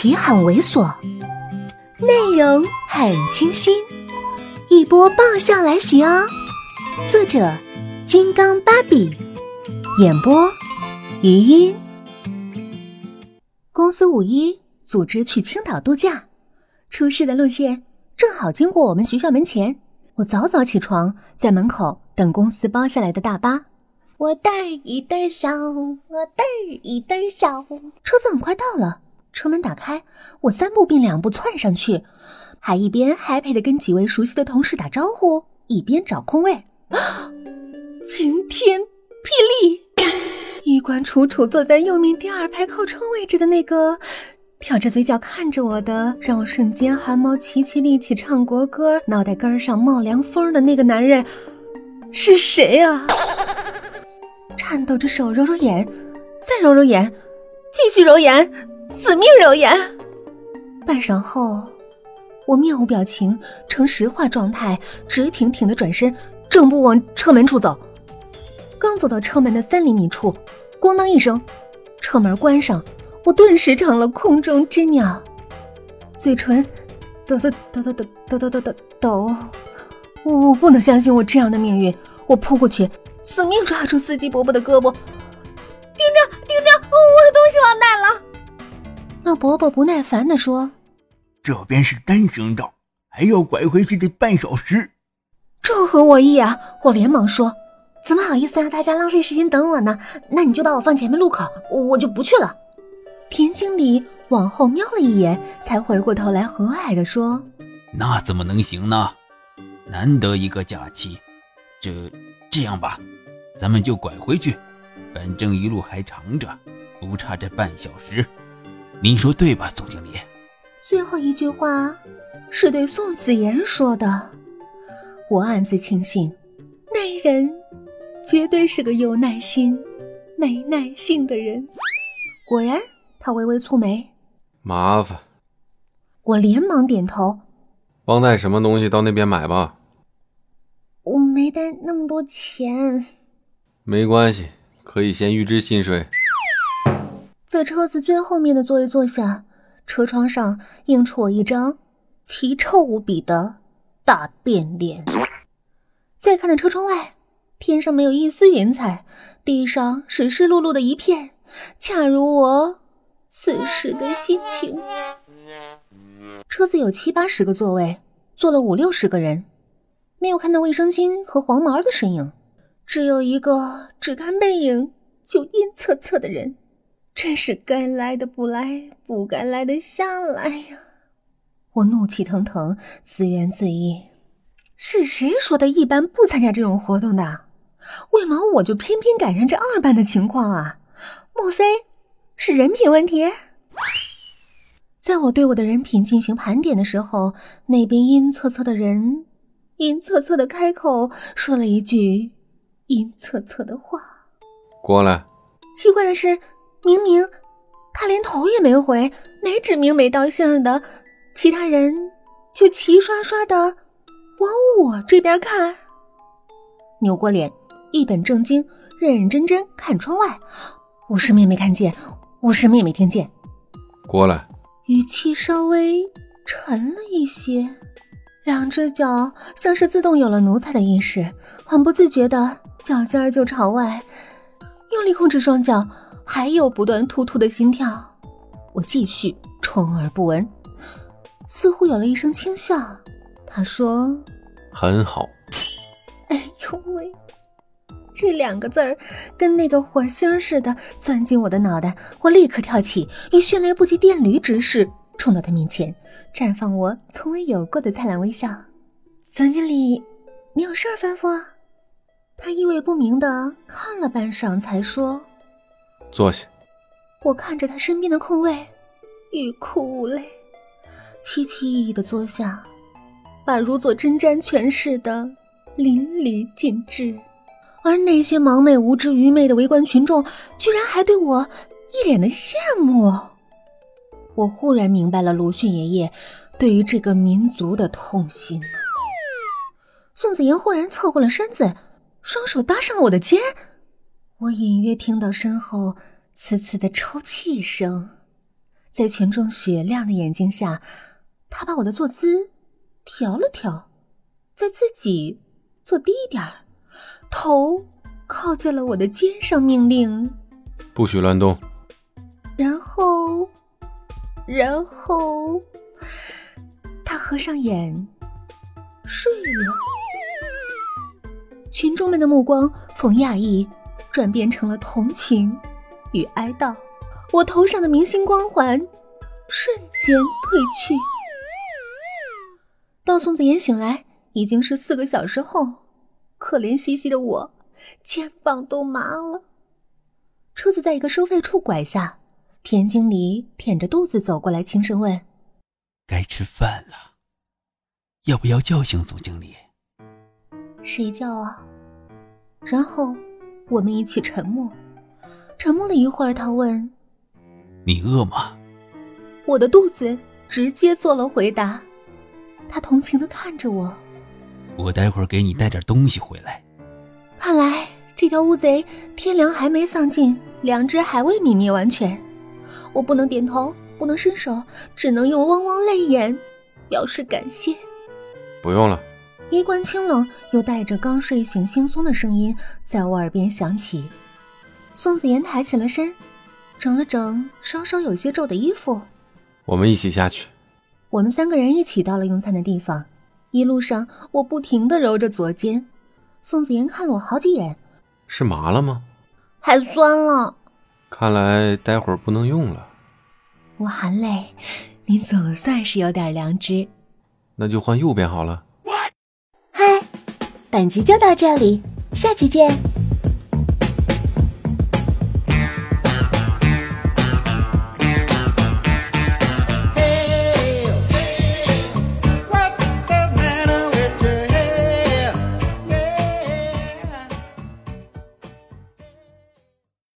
题很猥琐，内容很清新，一波爆笑来袭哦！作者：金刚芭比，演播：余音。公司五一组织去青岛度假，出事的路线正好经过我们学校门前。我早早起床，在门口等公司包下来的大巴。我嘚儿一嘚儿小，我嘚儿一嘚儿小。车子很快到了，车门打开，我三步并两步窜上去，还一边 happy 的跟几位熟悉的同事打招呼，一边找空位。晴天霹雳！衣冠楚楚坐在右面第二排靠窗位置的那个，挑着嘴角看着我的，让我瞬间汗毛齐齐立起，唱国歌，脑袋根上冒凉风的那个男人，是谁啊？颤抖着手揉揉眼，再揉揉眼，继续揉眼，死命揉眼。半晌后，我面无表情，呈石化状态，直挺挺的转身，正步往车门处走。刚走到车门的三厘米处，咣当一声，车门关上，我顿时成了空中之鸟，嘴唇抖抖抖抖抖抖抖抖抖抖。我我不能相信我这样的命运，我扑过去。死命抓住司机伯伯的胳膊，丁丁那伯伯不耐烦地说：“这边是单行道，还要拐回去得半小时。”正合我意啊！我连忙说：“怎么好意思让大家浪费时间等我呢？那你就把我放前面路口，我就不去了。”田经理往后瞄了一眼，才回过头来和蔼地说：“那怎么能行呢？难得一个假期，这……”这样吧，咱们就拐回去，反正一路还长着，不差这半小时。你说对吧，总经理？最后一句话是对宋子妍说的。我暗自庆幸，那人绝对是个有耐心、没耐性的人。果然，他微微蹙眉，麻烦。我连忙点头，忘带什么东西到那边买吧。我没带那么多钱，没关系，可以先预支薪水。在车子最后面的座位坐下，车窗上映出我一张奇臭无比的大变脸。再看那车窗外，天上没有一丝云彩，地上是湿漉漉的一片，恰如我此时的心情。车子有七八十个座位，坐了五六十个人。没有看到卫生巾和黄毛的身影，只有一个只看背影就阴恻恻的人，真是该来的不来，不该来的瞎来呀！我怒气腾腾，自怨自艾：是谁说的一般不参加这种活动的？为毛我就偏偏赶上这二班的情况啊？莫非是人品问题？在我对我的人品进行盘点的时候，那边阴恻恻的人。阴恻恻的开口说了一句阴恻恻的话：“过来。”奇怪的是，明明他连头也没回，没指名没道姓的，其他人就齐刷刷的往我这边看，扭过脸，一本正经、认认真真看窗外。我什么也没看见，我什么也没听见。过来，语气稍微沉了一些。两只脚像是自动有了奴才的意识，很不自觉的脚尖儿就朝外，用力控制双脚，还有不断突突的心跳。我继续充耳不闻，似乎有了一声轻笑。他说：“很好。”哎呦喂，这两个字儿跟那个火星似的钻进我的脑袋，我立刻跳起，以迅雷不及电驴之势冲到他面前。绽放我从未有过的灿烂微笑。总经理，你有事儿吩咐？他意味不明的看了半晌，才说：“坐下。”我看着他身边的空位，欲哭无泪，凄凄意意的坐下，把如坐针毡诠释的淋漓尽致。而那些盲目无知、愚昧的围观群众，居然还对我一脸的羡慕。我忽然明白了鲁迅爷爷对于这个民族的痛心。宋子言忽然侧过了身子，双手搭上了我的肩，我隐约听到身后呲呲的抽泣声。在群众雪亮的眼睛下，他把我的坐姿调了调，在自己坐低点儿，头靠在了我的肩上，命令：“不许乱动。”然后，然后，他合上眼睡了。群众们的目光从讶异转变成了同情与哀悼。我头上的明星光环瞬间褪去。到宋子妍醒来已经是四个小时后，可怜兮兮的我肩膀都麻了。车子在一个收费处拐下，田经理舔着肚子走过来，轻声问：“该吃饭了，要不要叫醒总经理？”谁叫啊？然后我们一起沉默，沉默了一会儿，他问。你饿吗？我的肚子直接做了回答。他同情的看着我。我待会儿给你带点东西回来。看来这条乌贼天良还没丧尽，良知还未泯灭完全。我不能点头，不能伸手，只能用汪汪泪眼表示感谢。不用了。一贯清冷又带着刚睡醒惺忪的声音在我耳边响起。宋子妍抬起了身。整了整稍稍有些皱的衣服，我们一起下去。我们三个人一起到了用餐的地方。一路上，我不停的揉着左肩。宋子妍看了我好几眼，是麻了吗？还酸了。看来待会儿不能用了。我含泪，你总算是有点良知。那就换右边好了。本集就到这里，下期见。